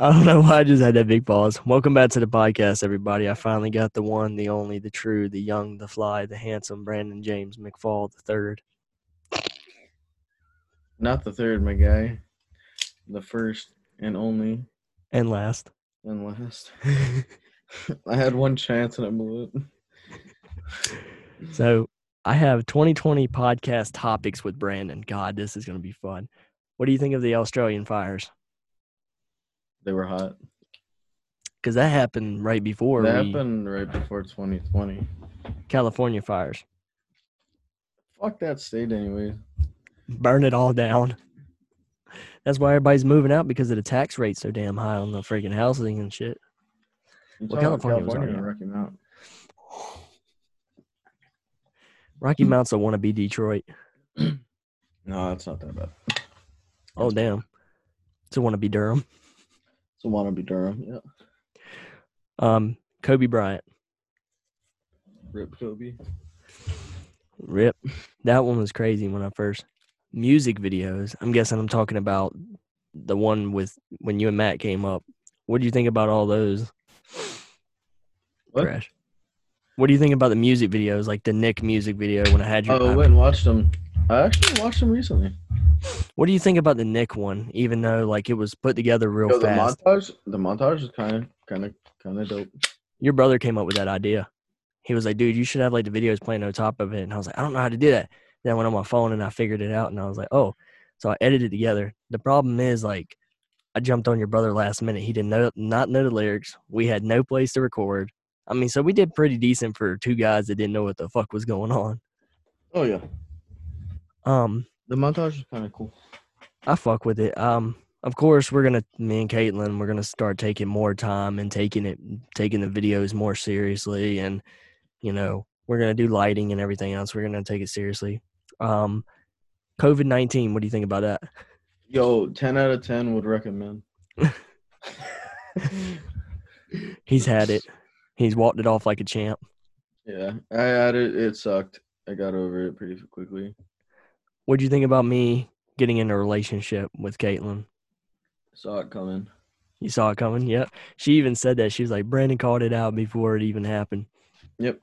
I don't know why I just had that big pause. Welcome back to the podcast, everybody. I finally got the one, the only, the true, the young, the fly, the handsome Brandon James McFall the third. Not the third, my guy. The first and only And last. and last. I had one chance and I blew it. So I have 2020 podcast topics with Brandon. God, this is going to be fun. What do you think of the Australian fires? They were hot. Because that happened right before That we, happened right before 2020. California fires. Fuck that state, anyway. Burn it all down. That's why everybody's moving out because of the tax rate so damn high on the freaking housing and shit. Well, California was California and Rocky Mount. Rocky Mount's a wannabe Detroit. No, it's not that bad. Oh damn, it's a wannabe Durham. It's a wannabe Durham. Yeah. Um, Kobe Bryant. Rip Kobe. Rip. That one was crazy when I first music videos. I'm guessing I'm talking about the one with when you and Matt came up. What do you think about all those? What? Crash. What do you think about the music videos, like the Nick music video when I had you? Oh, I went and watched them. I actually watched them recently. What do you think about the Nick one? Even though like it was put together real Yo, the fast. montage, the montage is kind of, kind of, kind of dope. Your brother came up with that idea. He was like, "Dude, you should have like the videos playing on top of it." And I was like, "I don't know how to do that." Then I went on my phone and I figured it out, and I was like, "Oh." So I edited it together. The problem is like, I jumped on your brother last minute. He didn't know not know the lyrics. We had no place to record. I mean, so we did pretty decent for two guys that didn't know what the fuck was going on. Oh yeah, Um, the montage is kind of cool. I fuck with it. Um, of course, we're gonna me and Caitlin, we're gonna start taking more time and taking it, taking the videos more seriously, and you know, we're gonna do lighting and everything else. We're gonna take it seriously. Um, COVID nineteen. What do you think about that? Yo, ten out of ten would recommend. He's had it. He's walked it off like a champ. Yeah, I had it. It sucked. I got over it pretty quickly. What do you think about me getting in a relationship with Caitlin? Saw it coming. You saw it coming. Yep. She even said that. She was like, Brandon called it out before it even happened. Yep.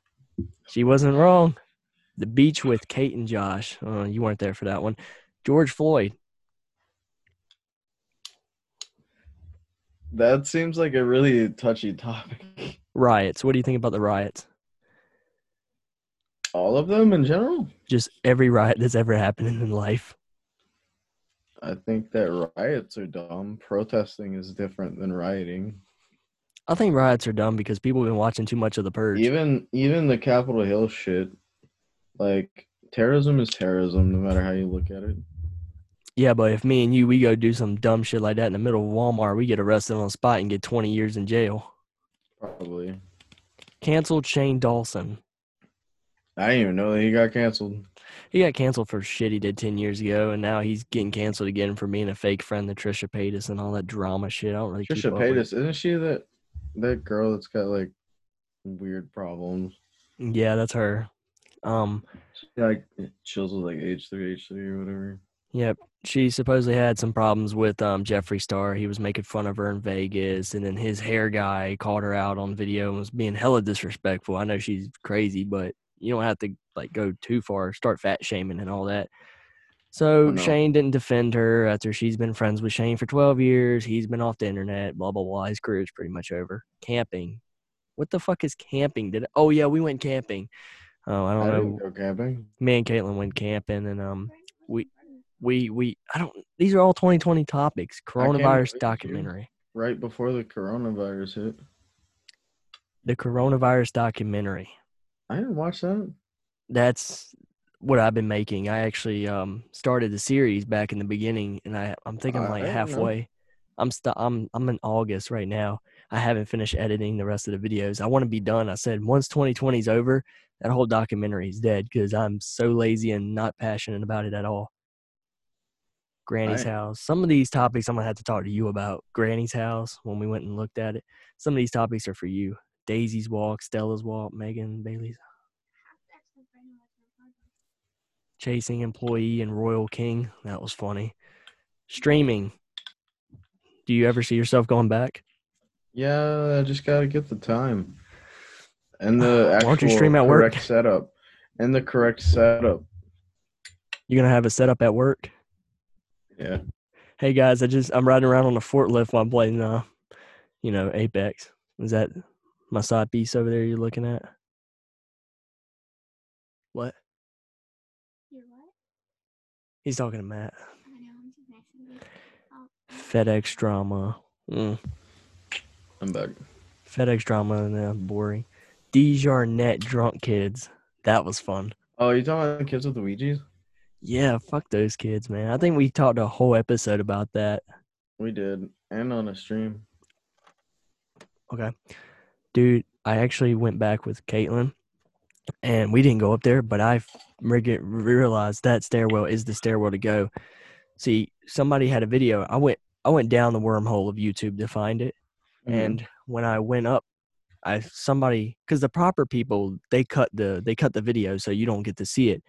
She wasn't wrong. The beach with Kate and Josh. Uh, you weren't there for that one. George Floyd. That seems like a really touchy topic. Riots. What do you think about the riots? All of them in general. Just every riot that's ever happened in life. I think that riots are dumb. Protesting is different than rioting. I think riots are dumb because people have been watching too much of the purge. Even even the Capitol Hill shit, like terrorism is terrorism, no matter how you look at it. Yeah, but if me and you we go do some dumb shit like that in the middle of Walmart, we get arrested on the spot and get twenty years in jail. Probably. Cancel Shane Dawson. I didn't even know that he got canceled. He got canceled for shit he did ten years ago, and now he's getting canceled again for being a fake friend to Trisha Paytas and all that drama shit. I don't really Trisha Paytas, isn't she that that girl that's got like weird problems? Yeah, that's her. Um, She like chills with like H three, H three or whatever. Yep. She supposedly had some problems with um, Jeffree Star. He was making fun of her in Vegas, and then his hair guy called her out on video and was being hella disrespectful. I know she's crazy, but you don't have to like go too far, start fat shaming and all that. So Oh. Shane didn't defend her after she's been friends with Shane for 12 years. He's been off the internet, blah, blah, blah. His career's pretty much over. Camping. What the fuck is camping? Did Oh, yeah, we went camping. Oh, I I don't know didn't go camping. me and Caitlin went camping and um we we we I don't these are all 2020 topics. Coronavirus documentary. Right before the coronavirus hit. The coronavirus documentary. I didn't watch that. That's what I've been making. I actually um started the series back in the beginning and I I'm thinking I'm I like didn't know. halfway. I'm st- I'm I'm in August right now. I haven't finished editing the rest of the videos. I want to be done. I said once 2020 is over, that whole documentary is dead because I'm so lazy and not passionate about it at all. Granny's Right. house. Some of these topics I'm gonna have to talk to you about. Granny's house when we went and looked at it. Some of these topics are for you. Daisy's walk, Stella's walk, Megan Bailey's chasing employee and Royal King. That was funny. Streaming. Do you ever see yourself going back? Yeah, I just gotta get the time and the Why actual don't you stream at work? correct setup and the correct setup. You gonna have a setup at work? Yeah. Hey guys, I just I'm riding around on a forklift while I'm playing uh you know, Apex. Is that my side piece over there you're looking at? What? You're what? He's talking to Matt. I know, I'm just messing with you. Oh, FedEx drama. Mm. I'm back. FedEx drama and uh, boring. Desjardins drunk kids. That was fun. Oh, you talking about the kids with the Ouija's? Yeah, fuck those kids, man. I think we talked a whole episode about that. We did, and on a stream. Okay. Dude, I actually went back with Caitlin and we didn't go up there, but I realized that stairwell is the stairwell to go. See, somebody had a video. I went I went down the wormhole of YouTube to find it. Mhm. And when I went up, I somebody cuz the proper people, they cut the they cut the video so you don't get to see it.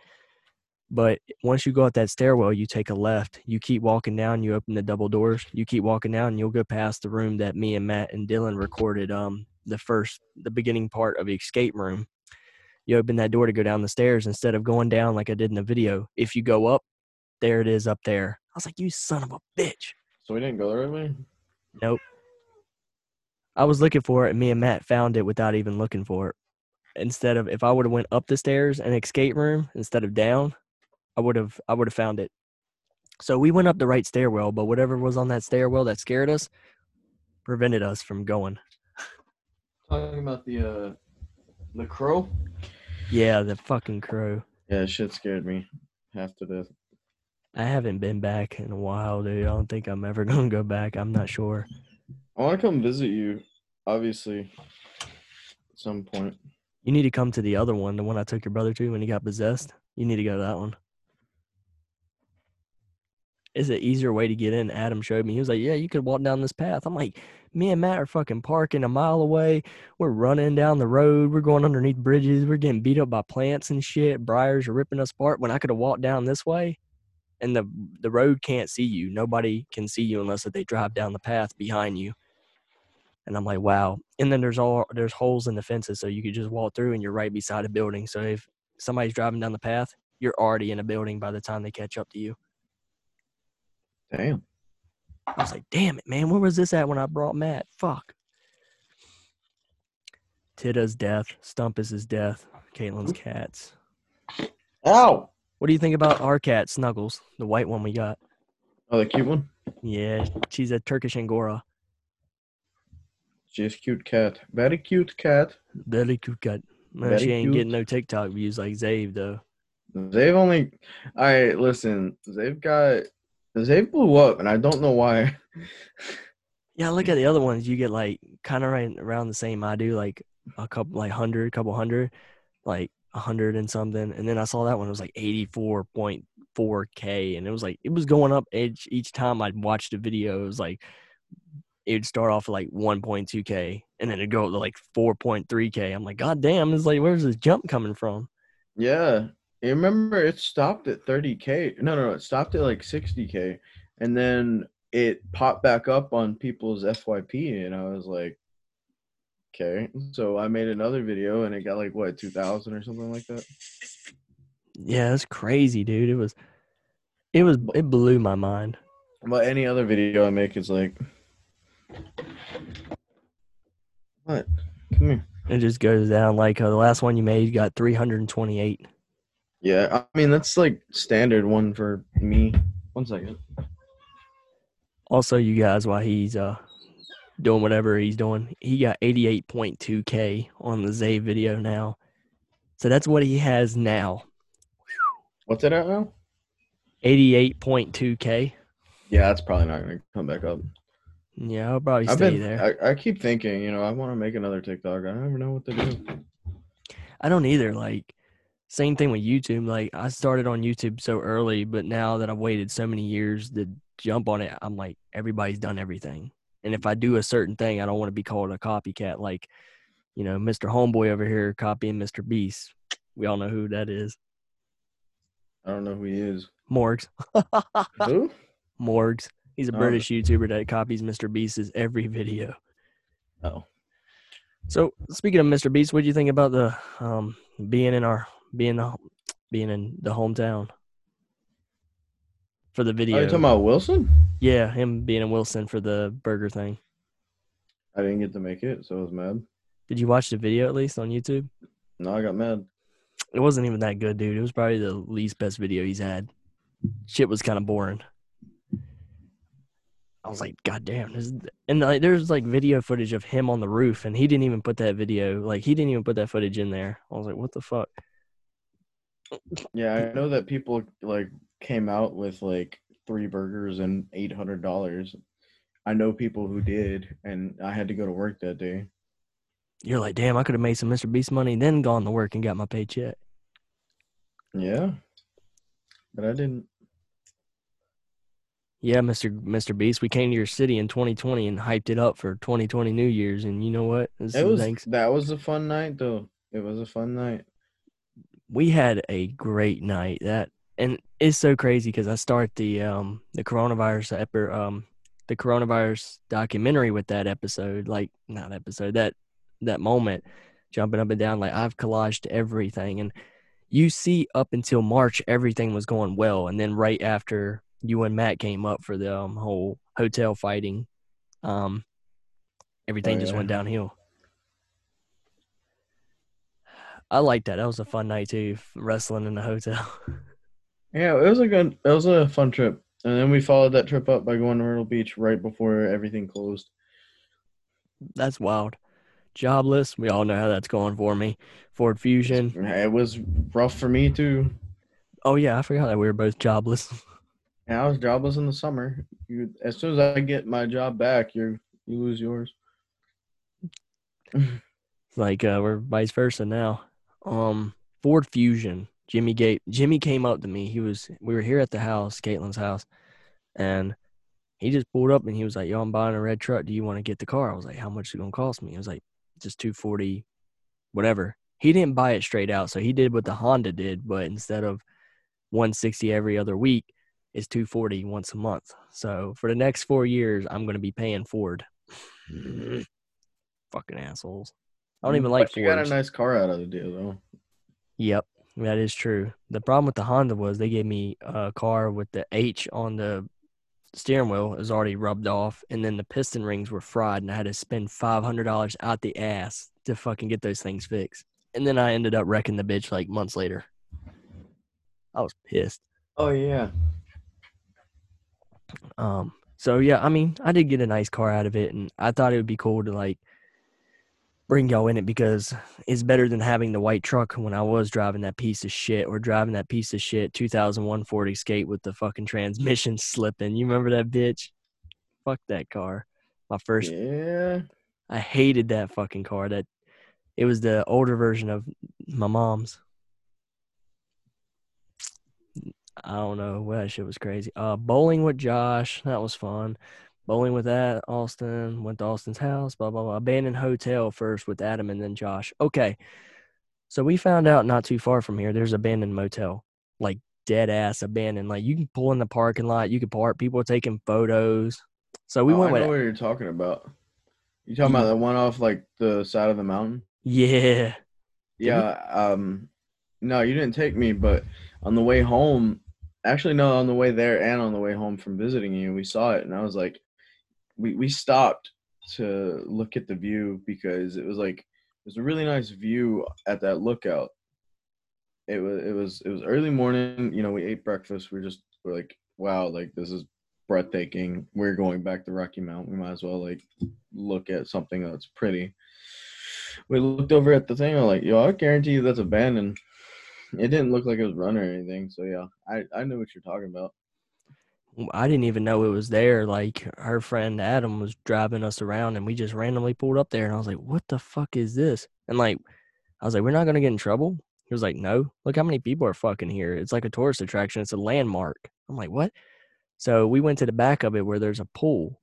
But once you go up that stairwell, you take a left. You keep walking down, you open the double doors. You keep walking down, and you'll go past the room that me and Matt and Dylan recorded um the first the beginning part of the escape room. You open that door to go down the stairs instead of going down like I did in the video. If you go up, there it is up there. I was like, "You son of a bitch." So we didn't go the right way. Nope. I was looking for it, and me and Matt found it without even looking for it. Instead of if I would have went up the stairs and escape room instead of down, I would have I would have found it. So we went up the right stairwell, but whatever was on that stairwell that scared us prevented us from going. Talking about the uh, the crow. Yeah, the fucking crow. Yeah, shit scared me half to death. I haven't been back in a while, dude. I don't think I'm ever gonna go back. I'm not sure. I want to come visit you, obviously, at some point. You need to come to the other one, the one I took your brother to when he got possessed. You need to go to that one. It's an easier way to get in. Adam showed me. He was like, "Yeah, you could walk down this path." I'm like, "Me and Matt are fucking parking a mile away. We're running down the road. We're going underneath bridges. We're getting beat up by plants and shit. Briars are ripping us apart. When I could have walked down this way, and the the road can't see you. Nobody can see you unless they drive down the path behind you." And I'm like, "Wow." And then there's all there's holes in the fences, so you could just walk through, and you're right beside a building. So if somebody's driving down the path, you're already in a building by the time they catch up to you. Damn. I was like, damn it, man, where was this at when I brought Matt? Fuck. Titta's death. Stumpus' death. Caitlin's cats. Ow! What do you think about our cat, Snuggles, the white one we got? Oh, the cute one. Yeah, she's a Turkish Angora. She's a cute cat. Very cute cat. Very cute cat. No, Very she ain't cute. getting no TikTok views like Zave, though. They've only. All right, listen. They've got. They blew up, and I don't know why. Yeah, look at the other ones. You get like kind of right around the same I do, like a couple, like hundred, couple hundred, like a hundred and something. And then I saw that one it was like eighty four point four k, and it was like it was going up each each time I'd watch the video. It was like it'd start off at like one point two k, and then it'd go to like four point three k. I'm like, God damn! It's like where's this jump coming from? Yeah. You remember it stopped at 30k. No, no, no, it stopped at like 60k. And then it popped back up on people's FYP and I was like, okay. So I made another video and it got like what, 2000 or something like that. Yeah, it's crazy, dude. It was, it was, it blew my mind. But any other video I make is like What? Come here. It just goes down like uh, the last one you made got 328. Yeah, I mean that's like standard one for me. One second. Also, you guys, while he's uh doing whatever he's doing, he got 88.2k on the Zay video now. So that's what he has now. What's it at now? 88.2k. Yeah, that's probably not gonna come back up. Yeah, I'll probably I've stay been. there. I, I keep thinking, you know, I want to make another TikTok. I never know what to do. I don't either. Like, same thing with YouTube. Like, I started on YouTube so early, but now that I've waited so many years to jump on it, I'm like, everybody's done everything. And if I do a certain thing, I don't want to be called a copycat. Like, you know, Mr. Homeboy over here copying Mr. Beast. We all know who that is. I don't know who he is. Morgz. Who? Morgz. He's a Oh. British YouTuber that copies Mr. Beast's every video. Oh, So speaking of Mr. Beast, what do you think about the um being in our being the being in the hometown for the are video? you talking about Wilson? yeah, him being in Wilson for the burger thing. I didn't get to make it, so I was mad. Did you watch the video at least on YouTube? No, I got mad. It wasn't even that good, dude. It was probably the least best video he's had. Shit was kind of boring. I was like, God damn. This is... And like, there's like video footage of him on the roof, and he didn't even put that video, like, he didn't even put that footage in there. I was like, what the fuck? Yeah, I know that people like came out with like three burgers and eight hundred dollars. I know people who did, and I had to go to work that day. You're like, damn, I could have made some Mr. Beast money, then gone to work and got my paycheck. Yeah, but I didn't. Yeah, Mr. Mr. Beast, we came to your city in 2020 and hyped it up for 2020 New Year's, and you know what? This It was thanks. that was a fun night though. It was a fun night. We had a great night. That and it's so crazy because i start the um the coronavirus epi- um the coronavirus documentary with that episode like not episode that that moment jumping up and down like i've collaged everything. And you see up until march everything was going well. And then right after you and matt came up for the um, whole hotel fighting um everything just went downhill I like that. That was a fun night too, wrestling in the hotel. Yeah, it was a good. It was a fun trip, and then we followed that trip up by going to Myrtle Beach right before everything closed. That's wild. Jobless. We all know how that's going for me. Ford Fusion. It was rough for me too. Oh yeah, I forgot that we were both jobless. Yeah, I was jobless in the summer. You, as soon as I get my job back, you you lose yours. like uh, we're vice versa now. Um, Ford Fusion. Jimmy Gate. Jimmy came up to me. He was. We were here at the house, Caitlin's house, and he just pulled up and he was like, "Yo, I'm buying a red truck. Do you want to get the car?" I was like, "How much is it gonna cost me?" He was like, "Just two forty, whatever." He didn't buy it straight out, so he did what the Honda did, but instead of one sixty every other week, it's two forty once a month. So for the next four years, I'm gonna be paying Ford. Fucking assholes. I don't even like But you got a nice car out of the deal though. Yep, that is true. The problem with the Honda was they gave me a car with the H on the steering wheel is already rubbed off, and then the piston rings were fried, and I had to spend five hundred dollars out the ass to fucking get those things fixed. And then I ended up wrecking the bitch like months later. I was pissed. Oh yeah. Um, so yeah, I mean, I did get a nice car out of it, and I thought it would be cool to like bring y'all in it because it's better than having the white truck when I was driving that piece of shit or driving that piece of shit 2001 Ford Escape with the fucking transmission slipping. You remember that bitch? Fuck that car. My first, Yeah. I hated that fucking car. That it was the older version of my mom's. I don't know. Well, that shit was crazy. Uh, bowling with Josh. That was fun. Bowling with that Austin. Went to Austin's house. Blah blah blah. Abandoned hotel first with Adam and then Josh. Okay. So we found out not too far from here. There's abandoned motel, like dead ass abandoned. Like you can pull in the parking lot. You can park. People are taking photos. So we Oh, went I know with what you're talking about. You talking about the one off like the side of the mountain? yeah. Yeah. Um. No, you didn't take me, but on the way home, actually no, on the way there and on the way home from visiting you, we saw it, and I was like, we we stopped to look at the view because it was like it was a really nice view at that lookout. It was it was it was early morning. You know, we ate breakfast. We just we're like, wow, like this is breathtaking. We're going back to Rocky Mount. We might as well like look at something that's pretty. We looked over at the thing. I'm like, yo, I guarantee you that's abandoned. It didn't look like it was run or anything. So yeah, I I knew what you're talking about. I didn't even know it was there. Like her friend Adam was driving us around and we just randomly pulled up there and I was like, What the fuck is this? And like I was like, We're not gonna get in trouble. He was like, No. Look how many people are fucking here. It's like a tourist attraction. It's a landmark. I'm like, What? So we went to the back of it where there's a pool.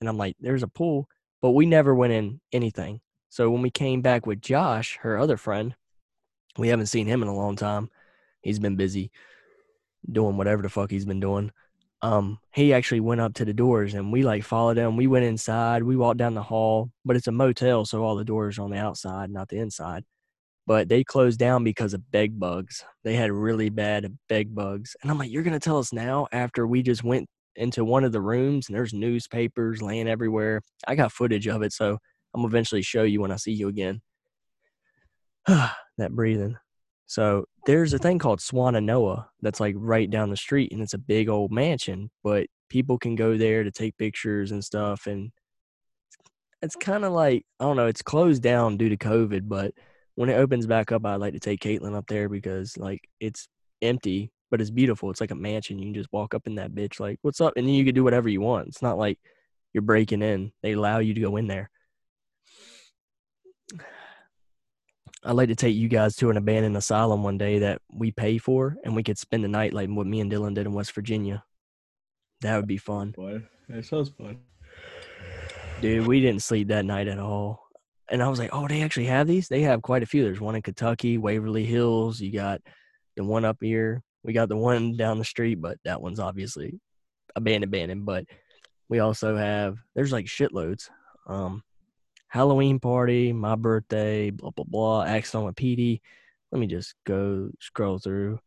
And I'm like, There's a pool, but we never went in anything. So when we came back with Josh, her other friend, we haven't seen him in a long time. He's been busy doing whatever the fuck he's been doing. Um, he actually went up to the doors and we like followed him. We went inside. We walked down the hall, but it's a motel, so all the doors are on the outside, not the inside. But they closed down because of bed bugs. They had really bad bed bugs, and I'm like, "You're gonna tell us now after we just went into one of the rooms and there's newspapers laying everywhere. I got footage of it, so I'm eventually show you when I see you again. that breathing. So there's a thing called Swannanoa that's like right down the street, and it's a big old mansion. But people can go there to take pictures and stuff, and it's kind of like I don't know. It's closed down due to COVID, but when it opens back up, I'd like to take Caitlin up there because like it's empty, but it's beautiful. It's like a mansion. You can just walk up in that bitch, like, "What's up?" and then you can do whatever you want. It's not like you're breaking in. They allow you to go in there. I'd like to take you guys to an abandoned asylum one day that we pay for, and we could spend the night like what me and Dylan did in West Virginia. That would be fun, Fun. That sounds fun. dude. We didn't sleep that night at all, and I was like, "Oh, they actually have these? They have quite a few. There's one in Kentucky, Waverly Hills. You got the one up here. We got the one down the street, but that one's obviously abandoned, abandoned. But we also have there's like shitloads. Um, Halloween party, my birthday, blah blah blah. Accident with PD. Let me just go scroll through.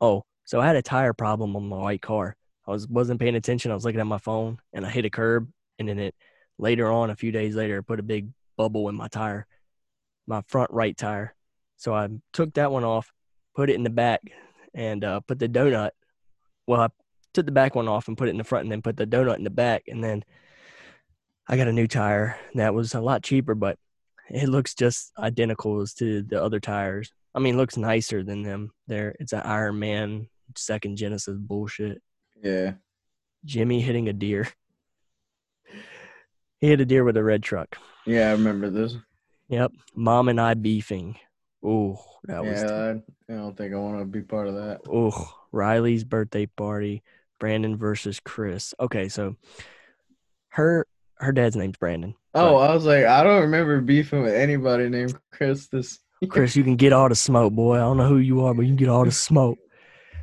Oh, so I had a tire problem on my white car. I was wasn't paying attention. I was looking at my phone and I hit a curb, and then it later on, a few days later, put a big bubble in my tire, my front right tire. So I took that one off, put it in the back, and uh, put the donut. Well, I took the back one off and put it in the front, and then put the donut in the back, and then I got a new tire that was a lot cheaper, but it looks just identical as to the other tires. I mean, it looks nicer than them. There, it's an Iron Man second Genesis bullshit. Yeah. Jimmy hitting a deer. He hit a deer with a red truck. Yeah, I remember this. Yep. Mom and I beefing. Ooh, that was. yeah, I, I don't think I want to be part of that. Ooh, Riley's birthday party. Brandon versus Chris. Okay, so her her dad's name's Brandon. Oh, I was like, I don't remember beefing with anybody named Chris. This. Chris, you can get all the smoke, boy. I don't know who you are, but you can get all the smoke.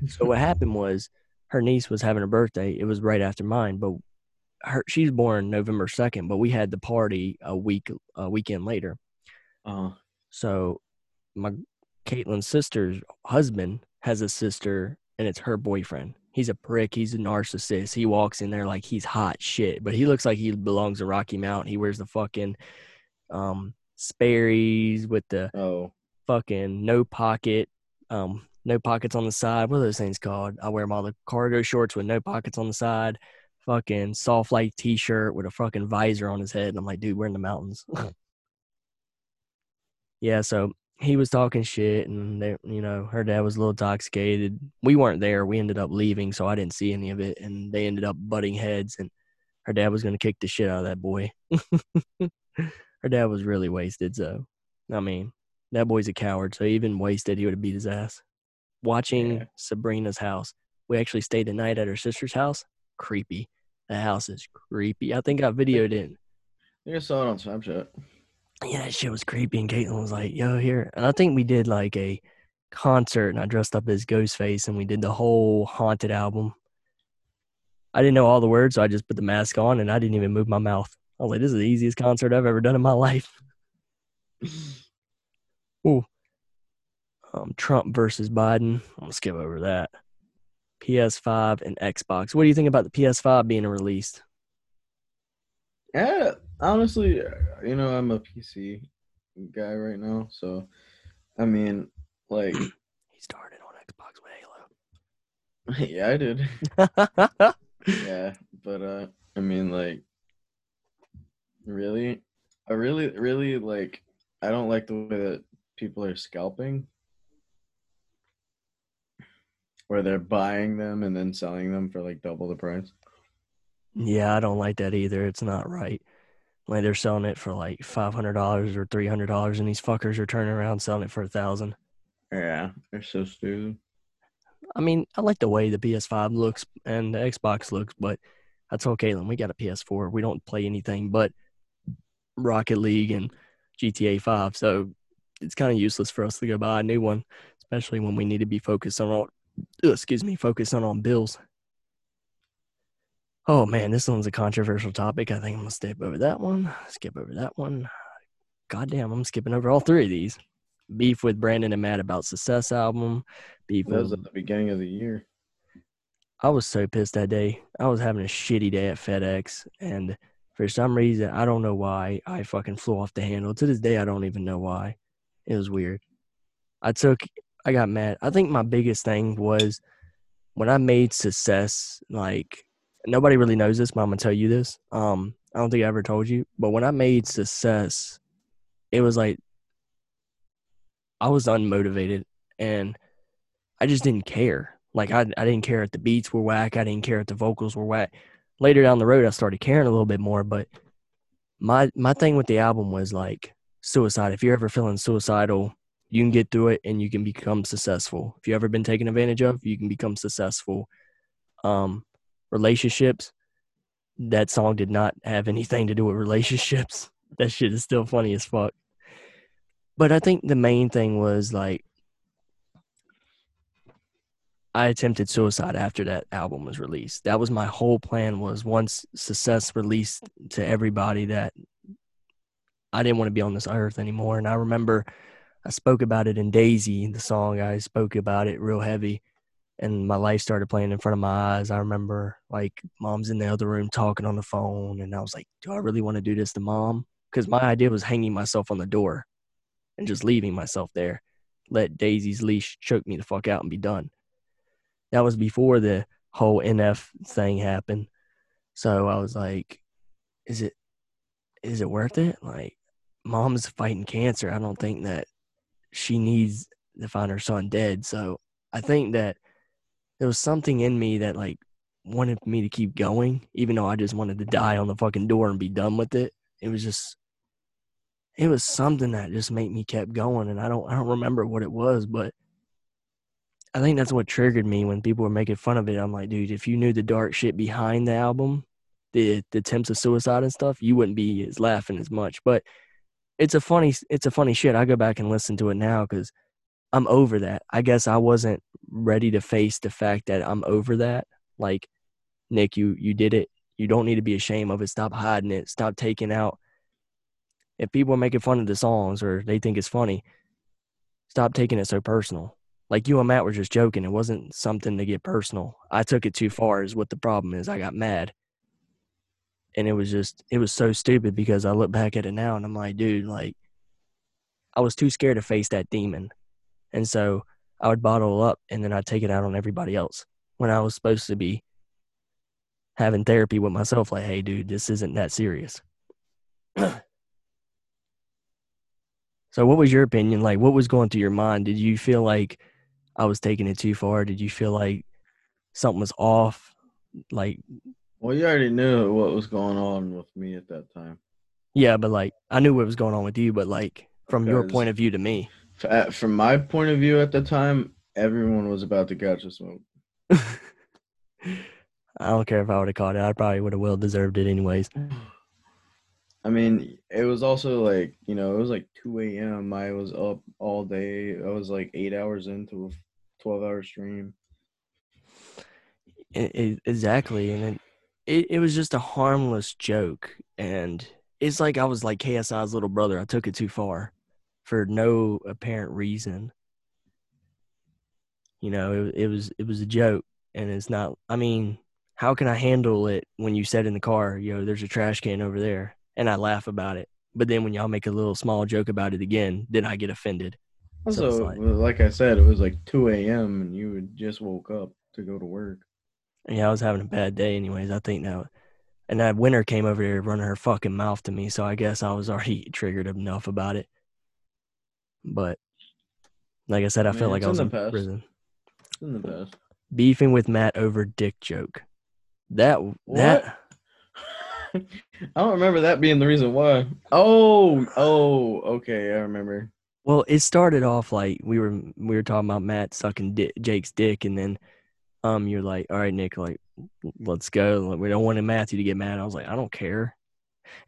So what happened was her niece was having a birthday. It was right after mine, but her she's born November second, but we had the party a week a weekend later. Uh, So my Caitlin's sister's husband has a sister and it's her boyfriend. He's a prick. He's a narcissist. He walks in there like he's hot shit, but he looks like he belongs to Rocky Mountain. He wears the fucking um Sperry's with the oh, fucking no pocket, um, no pockets on the side. What are those things called? I wear them all the cargo shorts with no pockets on the side. Fucking soft light t-shirt with a fucking visor on his head. And I'm like, dude, we're in the mountains. yeah, so he was talking shit, and they, you know, her dad was a little intoxicated. We weren't there. We ended up leaving, so I didn't see any of it. And they ended up butting heads, and her dad was gonna kick the shit out of that boy. her dad was really wasted, so I mean, that boy's a coward. So even wasted, he would have beat his ass. Watching Yeah. Sabrina's house. We actually stayed the night at her sister's house. Creepy. The house is creepy. I think I videoed it. I think I saw it on Snapchat. Yeah, that shit was creepy. And Caitlin was like, yo, here. And I think we did like a concert and I dressed up as Ghostface and we did the whole haunted album. I didn't know all the words, so I just put the mask on and I didn't even move my mouth. I was like, this is the easiest concert I've ever done in my life. Ooh. Um, Trump versus Biden. I'm gonna skip over that. PS5 and Xbox. What do you think about the PS5 being released? Yeah, honestly, you know, I'm a PC guy right now, so I mean, like, He started on Xbox with Halo. yeah, I did. Yeah, but uh, I mean, like, really, I really, really like. I don't like the way that people are scalping, where they're buying them and then selling them for like double the price. yeah, I don't like that either. It's not right. Like they're selling it for like five hundred dollars or three hundred dollars, and these fuckers are turning around selling it for a thousand. Yeah, they're so stupid. I mean, I like the way the PS5 looks and the Xbox looks, but I told Caitlin we got a PS4. We don't play anything but Rocket League and GTA 5, so it's kind of useless for us to go buy a new one, especially when we need to be focused on all. Excuse me, focused on on bills. Oh man, this one's a controversial topic. I think I'm gonna skip over that one. Skip over that one. Goddamn, I'm skipping over all three of these. Beef with Brandon and Matt about Success album. Beef That was with at the beginning of the year. I was so pissed that day. I was having a shitty day at FedEx, and for some reason, I don't know why, I fucking flew off the handle. To this day, I don't even know why. It was weird. I took, I got mad. I think my biggest thing was when I made success. Like nobody really knows this, but I'm gonna tell you this. Um, I don't think I ever told you, but when I made success, it was like I was unmotivated and I just didn't care. Like I, I didn't care if the beats were whack. I didn't care if the vocals were whack. Later down the road, I started caring a little bit more. But my my thing with the album was like suicide. If you're ever feeling suicidal, you can get through it and you can become successful. If you've ever been taken advantage of, you can become successful. Um, relationships. That song did not have anything to do with relationships. That shit is still funny as fuck. But I think the main thing was like I attempted suicide after that album was released. That was my whole plan was once success released to everybody that I didn't want to be on this earth anymore. And I remember I spoke about it in Daisy, the song. I spoke about it real heavy and my life started playing in front of my eyes. I remember like mom's in the other room talking on the phone and I was like, do I really want to do this to mom? Cuz my idea was hanging myself on the door and just leaving myself there. Let Daisy's leash choke me the fuck out and be done that was before the whole NF thing happened. So I was like, is it is it worth it? Like mom's fighting cancer. I don't think that she needs to find her son dead. So I think that there was something in me that like wanted me to keep going, even though I just wanted to die on the fucking door and be done with it. It was just it was something that just made me kept going and I don't I don't remember what it was, but I think that's what triggered me when people were making fun of it. I'm like, dude, if you knew the dark shit behind the album, the the attempts of suicide and stuff, you wouldn't be as laughing as much. But it's a funny it's a funny shit. I go back and listen to it now because I'm over that. I guess I wasn't ready to face the fact that I'm over that. Like, Nick, you you did it. You don't need to be ashamed of it. Stop hiding it. Stop taking out. If people are making fun of the songs or they think it's funny, stop taking it so personal like you and Matt were just joking. It wasn't something to get personal. I took it too far, is what the problem is. I got mad. And it was just, it was so stupid because I look back at it now and I'm like, dude, like, I was too scared to face that demon. And so I would bottle up and then I'd take it out on everybody else when I was supposed to be having therapy with myself. Like, hey, dude, this isn't that serious. so, what was your opinion? Like, what was going through your mind? Did you feel like, I was taking it too far? Did you feel like something was off? Like, Well, you already knew what was going on with me at that time. yeah, but like I knew what was going on with you, but like from your point of view to me, At- uh, From my point of view at the time, everyone was about to catch a smoke. I don't care if I would have caught it. I probably would have well deserved it anyways. I mean, it was also like, you know, it was like 2 a.m. I was up all day. I was like eight hours into a 12 hour stream. It, it, exactly, and it, it it was just a harmless joke, and it's like I was like KSI's little brother. I took it too far for no apparent reason. You know, it, it was it was a joke, and it's not. I mean, how can I handle it when you said in the car, "Yo, there's a trash can over there," and I laugh about it. But then when y'all make a little small joke about it again, then I get offended. So Also, like- like I said, it was like 2 a.m. and you had just woke up to go to work. Yeah, I was having a bad day, anyways. I think now, and that winter came over there running her fucking mouth to me, so I guess I was already triggered enough about it. But like I said, I, I felt like I in was the in prison. It's in the past. Beefing with Matt over dick joke. That that I don't remember that being the reason why. Oh, oh, okay, I remember. well, it started off like we were we were talking about Matt sucking Jake's dick, and then um you're like, all right, Nick, like let's go. Like, we don't want Matthew to get mad. I was like, I don't care.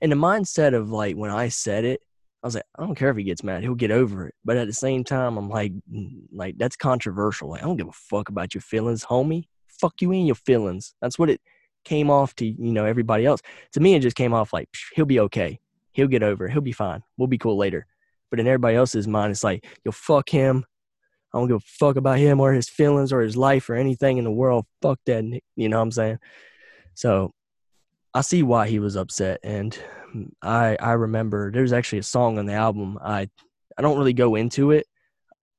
And the mindset of like when I said it, I was like, I don't care if he gets mad, he'll get over it. But at the same time, I'm like, mm, like that's controversial. Like, I don't give a fuck about your feelings, homie. Fuck you and your feelings. That's what it. came off to you know everybody else. To me, it just came off like he'll be okay, he'll get over, it. he'll be fine, we'll be cool later. But in everybody else's mind, it's like yo fuck him. I don't give a fuck about him or his feelings or his life or anything in the world. Fuck that, you know what I'm saying? So I see why he was upset, and I I remember there's actually a song on the album. I I don't really go into it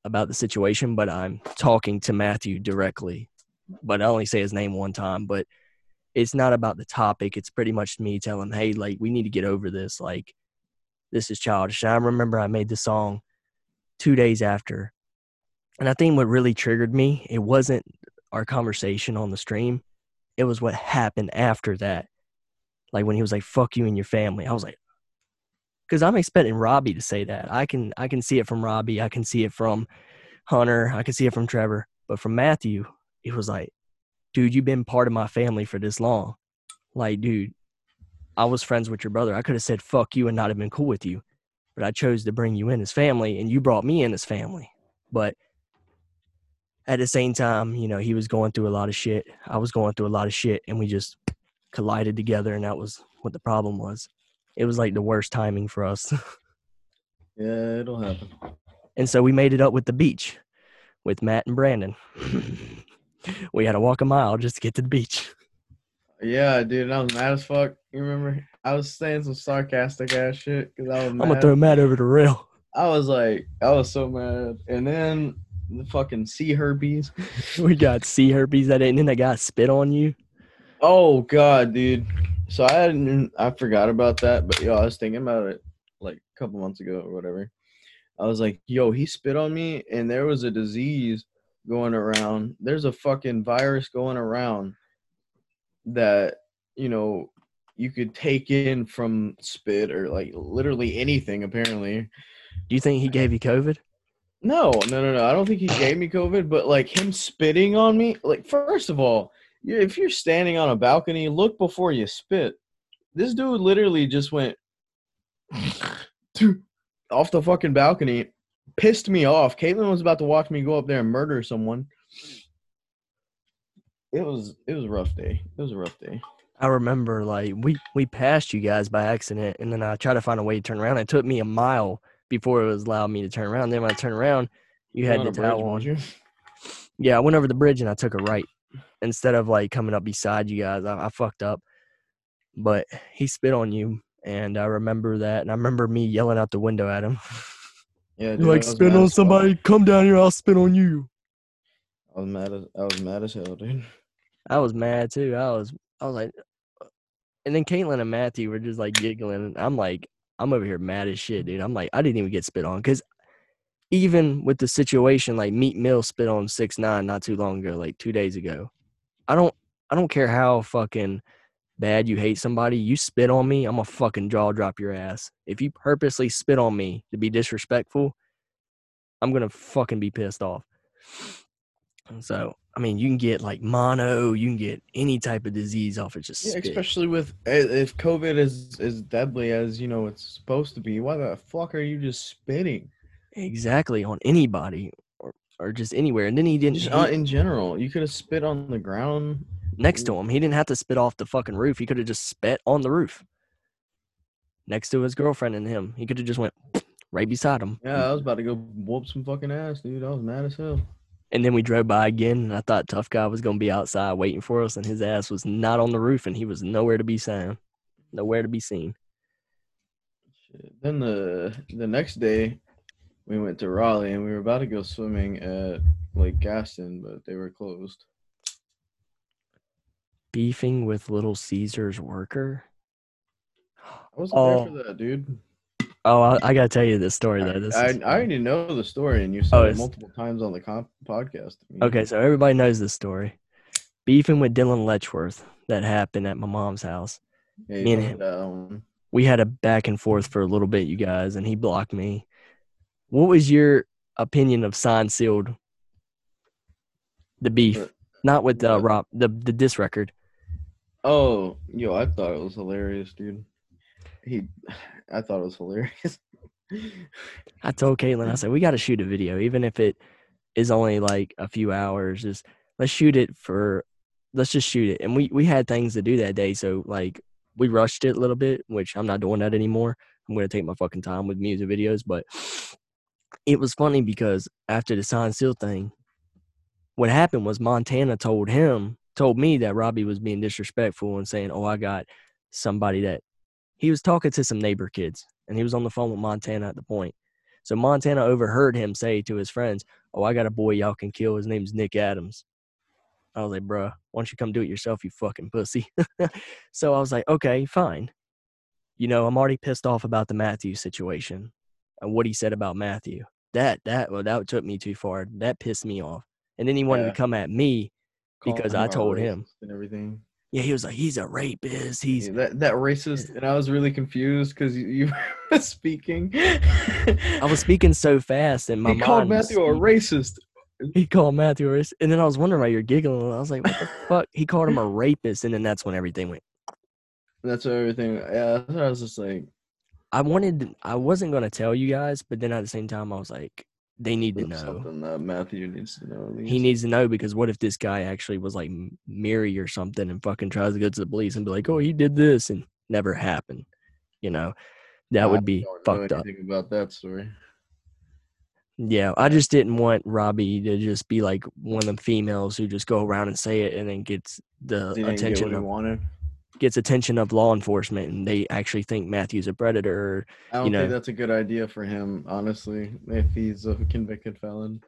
about the situation, but I'm talking to Matthew directly. But I only say his name one time. But it's not about the topic. It's pretty much me telling, hey, like we need to get over this. Like this is childish. And I remember I made the song two days after, and I think what really triggered me, it wasn't our conversation on the stream. It was what happened after that. Like when he was like, fuck you and your family. I was like, because I'm expecting Robbie to say that. I can I can see it from Robbie. I can see it from Hunter. I can see it from Trevor. But from Matthew, it was like, dude, you've been part of my family for this long. Like, dude, I was friends with your brother. I could have said fuck you and not have been cool with you. But I chose to bring you in as family and you brought me in as family. But at the same time, you know, he was going through a lot of shit. I was going through a lot of shit and we just collided together and that was what the problem was. It was like the worst timing for us. Yeah, it'll happen. And so we made it up with the beach with Matt and Brandon. we had to walk a mile just to get to the beach. Yeah, dude, I was mad as fuck. You remember? I was saying some sarcastic ass shit because I was Mad. I'm gonna throw Matt over the rail. I was like, I was so mad. And then the fucking sea herpes. We got sea herpes that and then that guy spit on you. Oh god, dude. So I hadn't, I forgot about that, but yo, I was thinking about it like a couple months ago or whatever. I was like, yo, he spit on me, and there was a disease going around. There's a fucking virus going around that you know you could take in from spit or like literally anything. Apparently, Do you think he gave you COVID? no, no, no, no. I don't think he gave me COVID, but like him spitting on me, like first of all, if you're standing on a balcony, look before you spit. This dude literally just went off the fucking balcony, pissed me off. Caitlin was about to watch me go up there and murder someone. It was it was a rough day. It was a rough day. I remember like we we passed you guys by accident, and then I tried to find a way to turn around. It took me a mile before it was allowed me to turn around. Then when I turned around, you had the towel on. you? Yeah, I went over the bridge and I took a right instead of like coming up beside you guys. I, I fucked up, but he spit on you, and I remember that. And I remember me yelling out the window at him, Yeah, dude, "You like spit on somebody? Come down here, I'll spit on you." I was mad as I was mad as hell, dude. I was mad too. I was I was like, uh, and then Caitlin and Matthew were just like giggling. And I'm like, I'm over here mad as shit, dude. I'm like, I didn't even get spit on because even with the situation, like Meek Mill spit on six nine not too long ago, like two days ago. I don't I don't care how fucking bad you hate somebody. You spit on me, I'm gonna fucking jaw drop your ass. If you purposely spit on me to be disrespectful, I'm gonna fucking be pissed off. And so, I mean, you can get like mono, you can get any type of disease off of just Yeah, spit. especially with eh, if COVID is as deadly as you know it's supposed to be. Why the fuck are you just spitting? exactly on anybody or, just anywhere. And then he didn't Just uh, in general, you could have spit on the ground. next to him. He didn't have to spit off the fucking roof. He could have just spit on the roof next to his girlfriend and him. He could have just went right beside him. Yeah, I was about to go whoop some fucking ass, dude. I was mad as hell. And then we drove by again, and I thought Tough Guy was gonna be outside waiting for us, and his ass was not on the roof, and he was nowhere to be seen. Nowhere to be seen. Then the the next day, we went to Raleigh and we were about to go swimming at Lake Gaston, but they were closed. Beefing with Little Caesar's worker. I wasn't Oh. there for oh. that, dude. Oh, I, I gotta tell you this story though. This I, I funny. already know the story, and you Oh, said it multiple times on the comp- podcast. Okay, so everybody knows this story. Beefing with Dylan Letchworth that happened at my mom's house. Yeah, me and him. We had a back and forth for a little bit, you guys, and he blocked me. What was your opinion of signed sealed? The beef, not with the what? Rob, the the diss record. Oh, yo, I thought it was hilarious, dude. He, I thought it was hilarious. I told Caitlin, I said we got to shoot a video, even if it is only like a few hours. Just let's shoot it for let's just shoot it. And we we had things to do that day, so like we rushed it a little bit, which I'm not doing that anymore. I'm gonna take my fucking time with music videos, but it was funny because after the sign seal thing, what happened was Montana told him, told me that Robbie was being disrespectful and saying, "Oh, I got somebody that." He was talking to some neighbor kids, and he was on the phone with Montana at the point. So Montana overheard him say to his friends, "Oh, I got a boy y'all can kill. His name's Nick Adams." I was like, "Bruh, why don't you come do it yourself, you fucking pussy?" so I was like, "Okay, fine." You know, I'm already pissed off about the Matthew situation and what he said about Matthew. That that well, that took me too far. That pissed me off. And then he wanted Yeah. to come at me. Because I told him. and everything. Yeah, he was like, "He's a rapist. He's Yeah, that that racist, and I was really confused because you, you were speaking. I was speaking so fast and my he called Matthew a racist. He called Matthew a racist. And then I was wondering why you're giggling. I was like, what the fuck? He called him a rapist. And then that's when everything went. That's everything. Yeah, I was just like, I wanted, I wasn't going to tell you guys, but then at the same time, I was like, they need to know. something that Matthew needs to know. He needs to know because what if this guy actually was like Mary or something and fucking tries to go to the police and be like, oh, he did this and never happened. You know, that I would be don't know fucked up. about that story. Yeah, I just didn't want Robbie to just be like one of the females who just go around and say it and then gets the get attention he of wanted. Gets attention of law enforcement and they actually think Matthew's a predator. I don't know- think that's a good idea for him, honestly. If he's a convicted felon,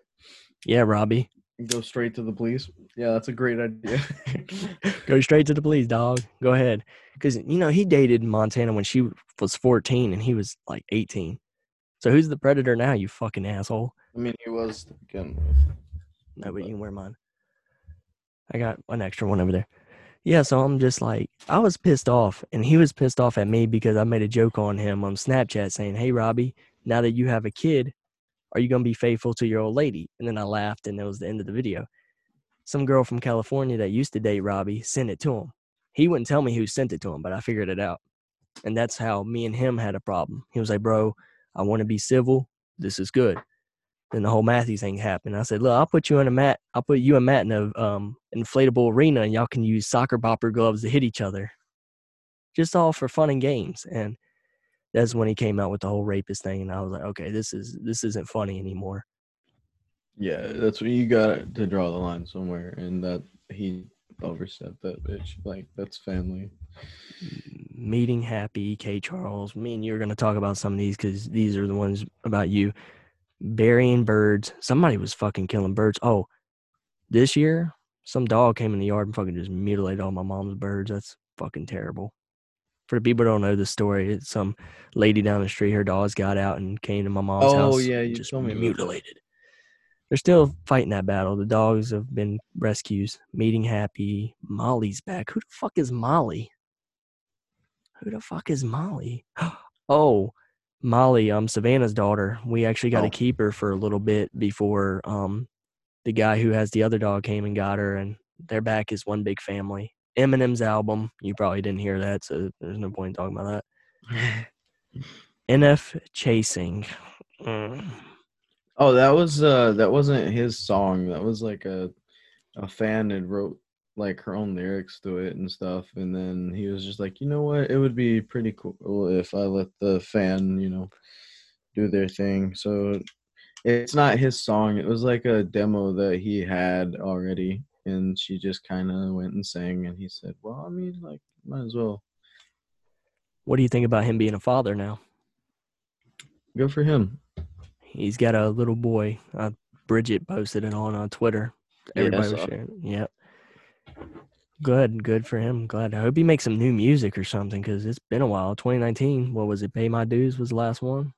Yeah, Robbie, go straight to the police. Yeah, that's a great idea. go straight to the police, dog. Go ahead, because you know he dated Montana when she was 14 and he was like 18. So who's the predator now? You fucking asshole. I mean, he was to begin with. No, but you can wear mine. I got an extra one over there. Yeah, so I'm just like, I was pissed off, and he was pissed off at me because I made a joke on him on Snapchat saying, Hey, Robbie, now that you have a kid, are you going to be faithful to your old lady? And then I laughed, and that was the end of the video. Some girl from California that used to date Robbie sent it to him. He wouldn't tell me who sent it to him, but I figured it out. And that's how me and him had a problem. He was like, Bro, I want to be civil. This is good then the whole Matthew thing happened. I said, "Look, I'll put you in a mat. I'll put you and Matt in a um, inflatable arena, and y'all can use soccer bopper gloves to hit each other, just all for fun and games." And that's when he came out with the whole rapist thing, and I was like, "Okay, this is this isn't funny anymore." Yeah, that's what you got to draw the line somewhere, and that he overstepped that bitch. Like that's family. Meeting happy, K. Charles. Me and you are going to talk about some of these because these are the ones about you. Burying birds. Somebody was fucking killing birds. Oh, this year, some dog came in the yard and fucking just mutilated all my mom's birds. That's fucking terrible. For the people who don't know the story, it's some lady down the street. Her dogs got out and came to my mom's Oh, house. Oh yeah, you just told me mutilated. They're still fighting that battle. The dogs have been rescues. Meeting happy. Molly's back. Who the fuck is Molly? Who the fuck is Molly? oh, Molly, um, Savannah's daughter. We actually got Oh. to keep her for a little bit before um, the guy who has the other dog came and got her, and they're back as one big family. Eminem's album. You probably didn't hear that, so there's no point in talking about that. NF Chasing. Mm. Oh, that was uh that wasn't his song. That was like a a fan had wrote like her own lyrics to it and stuff. And then he was just like, you know what, it would be pretty cool if I let the fan, you know, do their thing. So it's not his song. It was like a demo that he had already. And she just kind of went and sang. And he said, well, I mean, like, might as well. What do you think about him being a father now? Good for him. He's got a little boy. Uh, Bridget posted it on uh, Twitter. Yeah, Everybody was sharing. it. Yep. Good, good for him. Glad. I hope he makes some new music or something because it's been a while. 2019. What was it? Pay My Dues was the last one.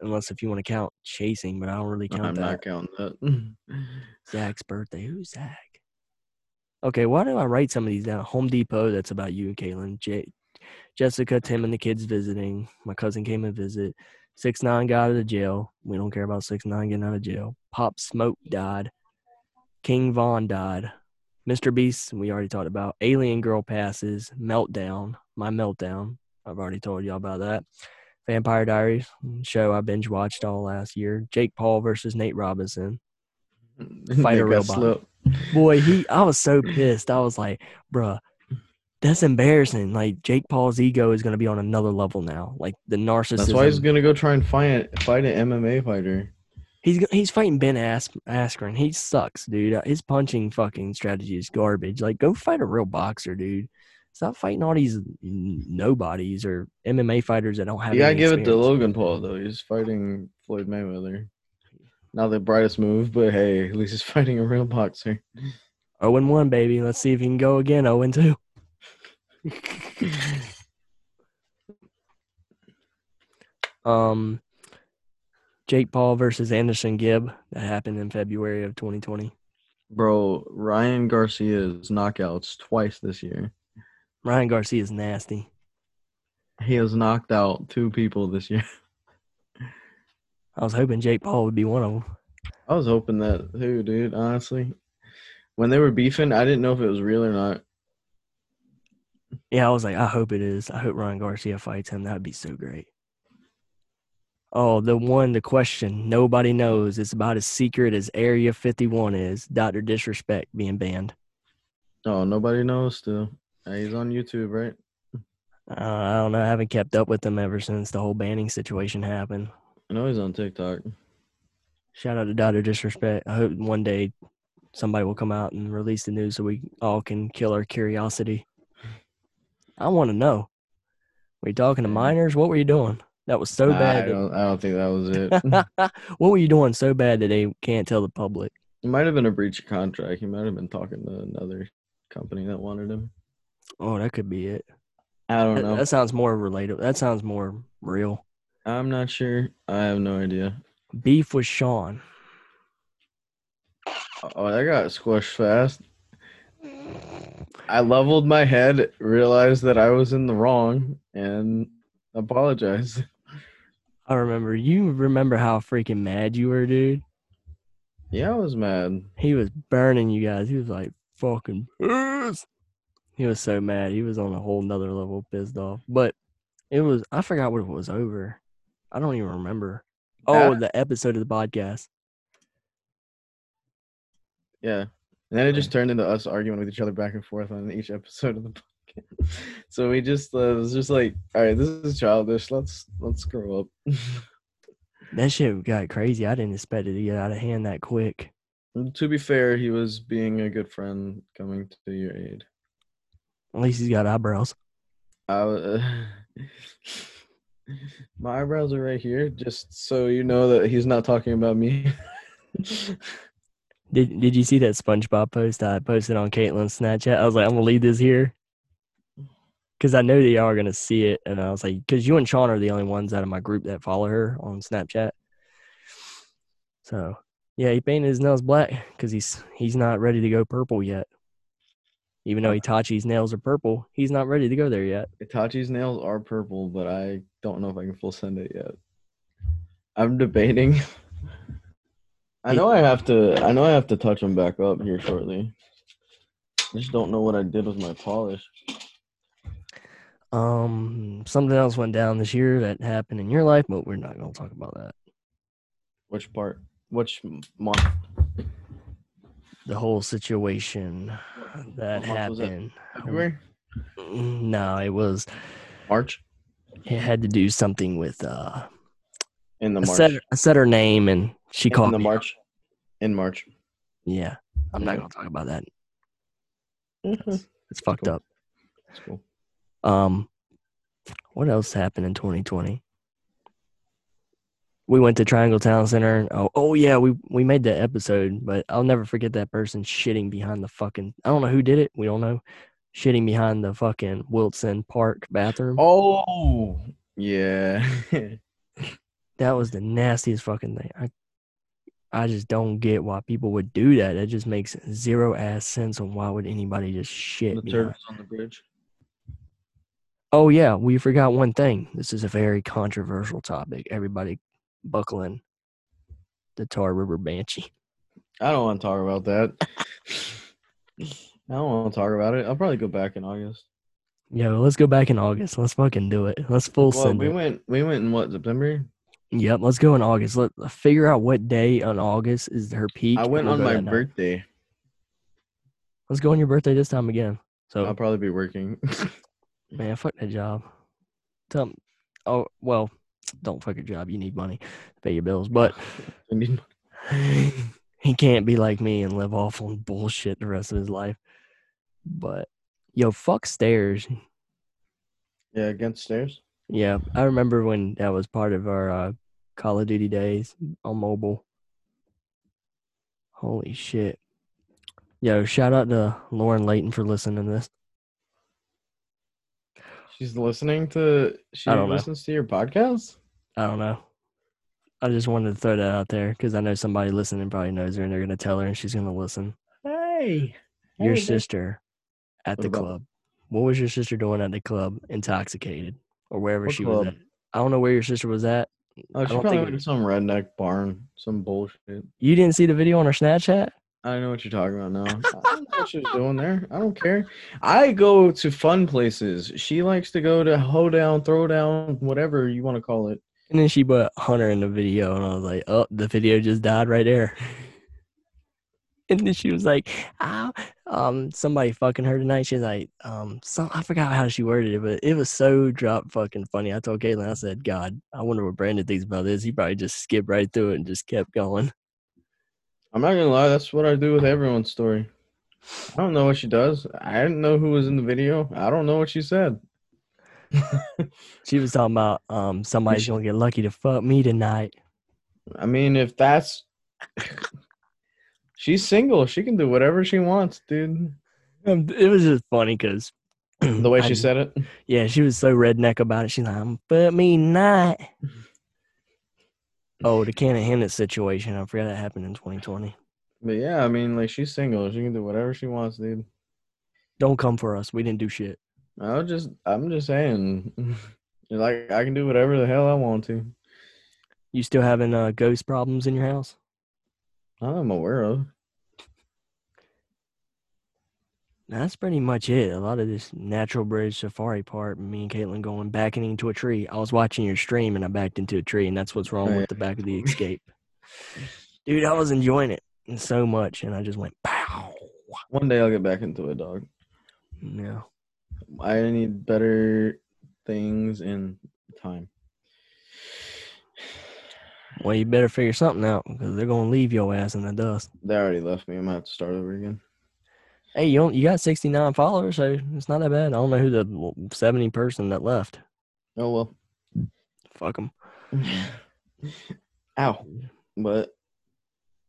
Unless if you want to count Chasing, but I don't really count that. I'm that. not counting that. Zach's birthday. Who's Zach? Okay, why do I write some of these down? Home Depot. That's about you and Caitlin. J- Jessica, Tim, and the kids visiting. My cousin came and visit. Six nine got out of jail. We don't care about six nine getting out of jail. Pop Smoke died. King Von died. Mr. Beast, we already talked about. Alien Girl passes. Meltdown. My meltdown. I've already told y'all about that. Vampire Diaries show I binge watched all last year. Jake Paul versus Nate Robinson. Fight They a got real slow. Boy, he I was so pissed. I was like, bruh, that's embarrassing. Like Jake Paul's ego is gonna be on another level now. Like the narcissism. That's why he's gonna go try and fight fight an MMA fighter. He's he's fighting Ben As- Askren. He sucks, dude. Uh, His punching fucking strategy is garbage. Like, go fight a real boxer, dude. Stop fighting all these nobodies or MMA fighters that don't have. You gotta give it to. Logan Paul though. He's fighting Floyd Mayweather. Not the brightest move, but hey, at least he's fighting a real boxer. Oh and one, baby. Let's see if he can go again. Oh and two. um, Jake Paul versus AnEsonGib that happened in February of 2020. Bro, Ryan Garcia's knockouts twice this year. Ryan Garcia is nasty. He has knocked out two people this year. I was hoping Jake Paul would be one of them. I was hoping that too, dude. Honestly, when they were beefing, I didn't know if it was real or not. Yeah, I was like, I hope it is. I hope Ryan Garcia fights him. That would be so great. Oh, the one, the question nobody knows. It's about as secret as Area 51 is. Dr. Disrespect being banned. Oh, nobody knows still. He's on YouTube, right? Uh, I don't know. I haven't kept up with him ever since the whole banning situation happened. I know he's on TikTok. Shout out to Dr. Disrespect. I hope one day somebody will come out and release the news so we all can kill our curiosity. I want to know. Were you talking to minors? What were you doing? That was so I bad. that- don't. I don't think that was it. what were you doing so bad that they can't tell the public? it might have been a breach of contract. He might have been talking to another company that wanted him. Oh, that could be it. I don't That, know. that sounds more relatable. That sounds more real. I'm not sure. I have no idea. Beef with Sean. Oh, that got squished fast. I leveled my head, realized that I was in the wrong, and apologized. I remember. You remember how freaking mad you were, dude? Yeah, I was mad. He was burning you guys. He was like fucking pissed. He was so mad. He was on a whole nother level pissed off. But it was I forgot what it was over. I don't even remember. Oh, That- the episode of the podcast. Yeah. And then it just turned into us arguing with each other back and forth on each episode of the podcast. So we just uh, was just like, all right, this is childish. Let's let's grow up. That shit got crazy. I didn't expect it to get out of hand that quick. to be fair, he was being a good friend coming to your aid. At least he's got eyebrows. I, uh, my eyebrows are right here, just so you know that he's not talking about me. Did Did you see that SpongeBob post I posted on Caitlin's Snapchat? I was like, I'm gonna leave this here because I know that y'all are gonna see it, and I was like, because you and Sean are the only ones out of my group that follow her on Snapchat. So yeah, he painted his nails black because he's he's not ready to go purple yet. Even though Itachi's nails are purple, he's not ready to go there yet. Itachi's nails are purple, but I don't know if I can full send it yet. I'm debating. I know I have to. I know I have to touch them back up here shortly. I just don't know what I did with my polish. Um, something else went down this year that happened in your life, but we're not gonna talk about that. Which part? Which month? The whole situation that What month was happened. February? Mm, No, it was. March? It had to do something with uh. In the I March. said I said her name and she in called In the me. March. In March. Yeah, I'm not gonna talk about that. That's It's fucked cool. up. cool. Um, what else happened in 2020? We went to Triangle Town Center. Oh, oh yeah, we we made that episode, but I'll never forget that person shitting behind the fucking. I don't know who did it. We don't know. Shitting behind the fucking Wilson Park bathroom. Oh, yeah. That was the nastiest fucking thing. I I just don't get why people would do that. That just makes zero ass sense on why would anybody just shit. the turtles on the bridge. Oh yeah, we forgot one thing. This is a very controversial topic. Everybody buckle in. The Tar River Banshee. I don't want to talk about that. I don't want to talk about it. I'll probably go back in August. Yeah, Yo, let's go back in August. Let's fucking do it. Let's full Well, send we it. went. We went in what September? Yep, let's go in August. Let let's figure out what day on August is her peak. I went we'll on my that night. birthday. Let's go on your birthday this time again. So I'll probably be working. Man, fuck that job. Tell 'em- oh well, don't fuck your job. You need money to pay your bills, but he can't be like me and live off on bullshit the rest of his life. But yo, fuck stairs. yeah, against stairs. Yeah, I remember when that was part of our uh, Call of Duty days on mobile. Holy shit. Yo, shout out to Lauren Layton for listening to this. She's listening to. She I don't know. listens to your podcast. I don't know. I just wanted to throw that out there because I know somebody listening probably knows her and they're going to tell her and she's going to listen. Hey, Your Hey, sister at What the about- club. What was your sister doing at the club? Intoxicated or wherever What she was at. I don't know where your sister was at. Oh, I she don't probably think went it- to some redneck barn, some bullshit. You didn't see the video on her Snapchat? I know what you're talking about now. I don't know what she was doing there. I don't care. I go to fun places. She likes to go to hoedown, throwdown, whatever you want to call it. And then she put Hunter in the video, and I was like, "Oh, the video just died right there." and then she was like, "Oh, um, somebody fucking her tonight." She's like, "Um, some I forgot how she worded it, but it was so drop fucking funny." I told Caitlin, I said, "God, I wonder what Brandon thinks about this." He probably just skipped right through it and just kept going. I'm not gonna lie, that's what I do with everyone's story. I don't know what she does. I didn't know who was in the video. I don't know what she said. She was talking about um somebody's gonna get lucky to fuck me tonight. I mean, if that's she's single, she can do whatever she wants, dude. Um, it was just funny because The way she said it. Yeah, she was so redneck about it. She's like, "I'm but me not." Oh, the Cannon Hennett situation. I forgot that happened in 2020. But yeah, I mean, like she's single. She can do whatever she wants, dude. Don't come for us. We didn't do shit. I was just, I'm just saying, like I can do whatever the hell I want to. You still having uh, ghost problems in your house? I'm aware of. That's pretty much it. A lot of this natural bridge safari part. Me and Caitlin going backing into a tree. I was watching your stream and I backed into a tree, and that's what's wrong Oh, with the back of the escape. Dude, I was enjoying it so much, and I just went pow. One day I'll get back into it, dog. Yeah. I need better things in time. Well, you better figure something out because they're gonna leave your ass in the dust. They already left me. I'm gonna have to start over again. Hey, you you got 69 followers, so it's not that bad. I don't know who the 70 person that left. Oh well. Fuck them. Ow. But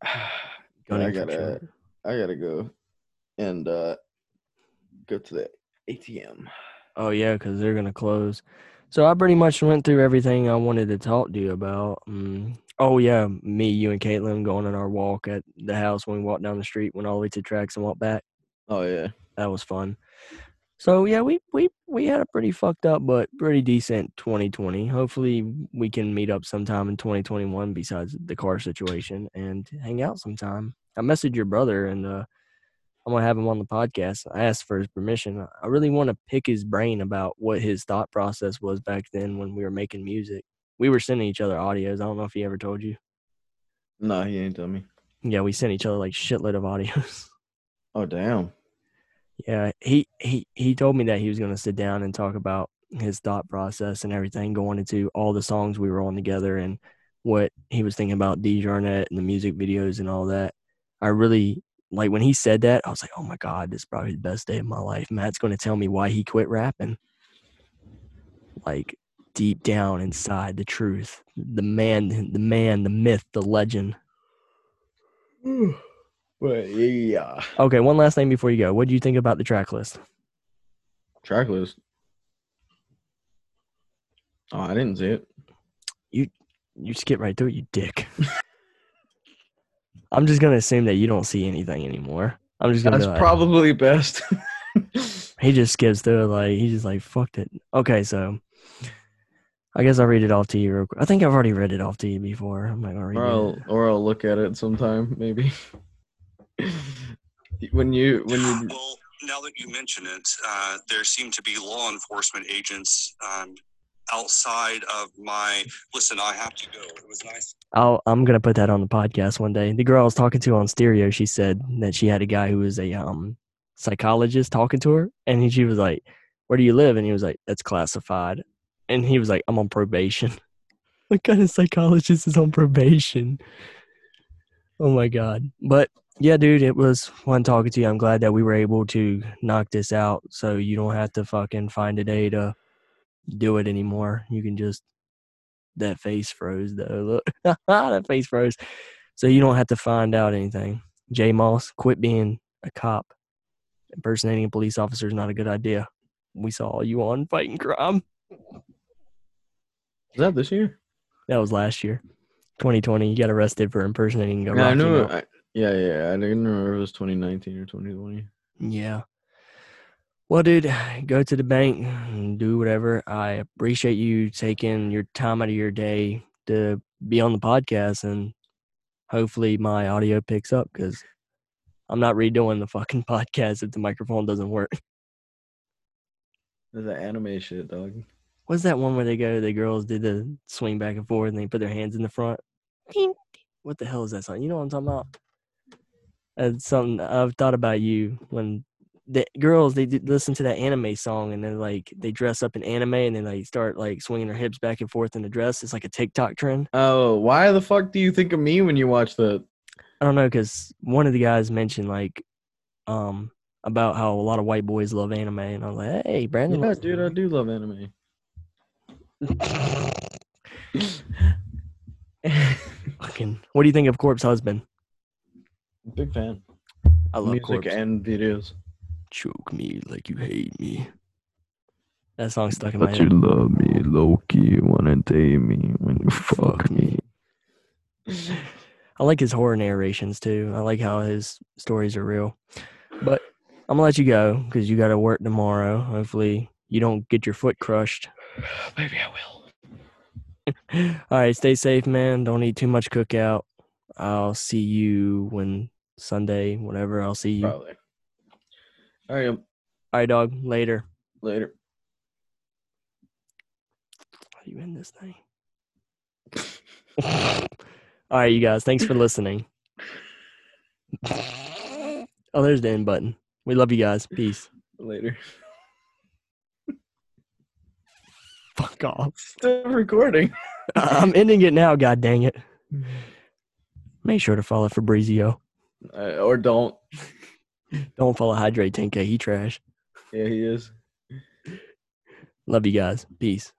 Gun I gotta. I gotta go and uh go to the ATM. Oh yeah, because they're gonna close. So I pretty much went through everything I wanted to talk to you about. Mm. Oh yeah, me, you, and Caitlin going on our walk at the house when we walked down the street, went all the way to tracks and walked back. Oh yeah. That was fun. So yeah, we we we had a pretty fucked up but pretty decent 2020. Hopefully we can meet up sometime in 2021 besides the car situation and hang out sometime. I messaged your brother and uh I'm gonna have him on the podcast. I asked for his permission. I really want to pick his brain about what his thought process was back then when we were making music. We were sending each other audios. I don't know if he ever told you. No, he ain't tell me. Yeah, we sent each other like shitload of audios. Oh damn. Yeah, he he he told me that he was going to sit down and talk about his thought process and everything going into all the songs we were on together and what he was thinking about D Jarnett and the music videos and all that. I really like when he said that, I was like, "Oh my god, this is probably the best day of my life." Matt's going to tell me why he quit rapping. Like deep down inside the truth. The man, the man, the myth, the legend. But yeah. Okay, one last thing before you go. What do you think about the track list? Track list. Oh, I didn't see it. You you skip right through it, you dick. I'm just gonna assume that you don't see anything anymore. I'm just gonna That's like, probably best. he just skips through it like he just like fucked it. Okay, so I guess I'll read it off to you real quick. I think I've already read it off to you before. I'm not gonna read or I'll it. or I'll look at it sometime, maybe. when you when you Well, now that you mention it, uh, there seem to be law enforcement agents um, outside of my listen. I have to go. It was nice. I'll, I'm gonna put that on the podcast one day. The girl I was talking to on stereo, she said that she had a guy who was a um psychologist talking to her, and he, she was like, "Where do you live?" And he was like, "That's classified," and he was like, "I'm on probation." what kind of psychologist is on probation? Oh my god! But yeah, dude, it was fun talking to you. I'm glad that we were able to knock this out, so you don't have to fucking find a day to do it anymore. You can just that face froze though. Look, that face froze. So you don't have to find out anything. J Moss, quit being a cop. Impersonating a police officer is not a good idea. We saw you on fighting crime. Is that this year? That was last year, 2020. You got arrested for impersonating a Yeah, I. Mountain. I, yeah, yeah. I didn't remember if it was 2019 or 2020. Yeah. Well, dude, go to the bank and do whatever. I appreciate you taking your time out of your day to be on the podcast, and hopefully my audio picks up because I'm not redoing the fucking podcast if the microphone doesn't work. There's that anime shit, dog. What's that one where they go? The girls did the swing back and forth, and they put their hands in the front. What the hell is that song? You know what I'm talking about? Something I've thought about you when the girls they listen to that anime song and then like they dress up in anime and then they start like swinging their hips back and forth in the dress. It's like a TikTok trend. Oh, why the fuck do you think of me when you watch that? I don't know because one of the guys mentioned like um about how a lot of white boys love anime, and I was like, hey, Brandon, Yeah, dude, I do love anime. Fucking, what do you think of Corpse Husband? Big fan. I love Music Corpse. and videos. Choke me like you hate me. That song stuck in my head. But you love me, Loki. Wanna date me when you fuck me. I like his horror narrations too. I like how his stories are real. But I'm gonna let you go because you got to work tomorrow. Hopefully, you don't get your foot crushed. Maybe I will. All right, stay safe, man. Don't eat too much cookout. I'll see you when Sunday, whatever. I'll see you. All Probably. All right, um, right, dog. Later. later. How do you end this thing? All right, you guys. Thanks for listening. Oh, there's the end button. We love you guys. Peace. Later. Fuck off. Still recording. I'm ending it now. God dang it. Make sure to follow Fabrizio. Uh, or don't. Don't follow Hydrate 10K. He trash. Yeah, he is. Love you guys. Peace.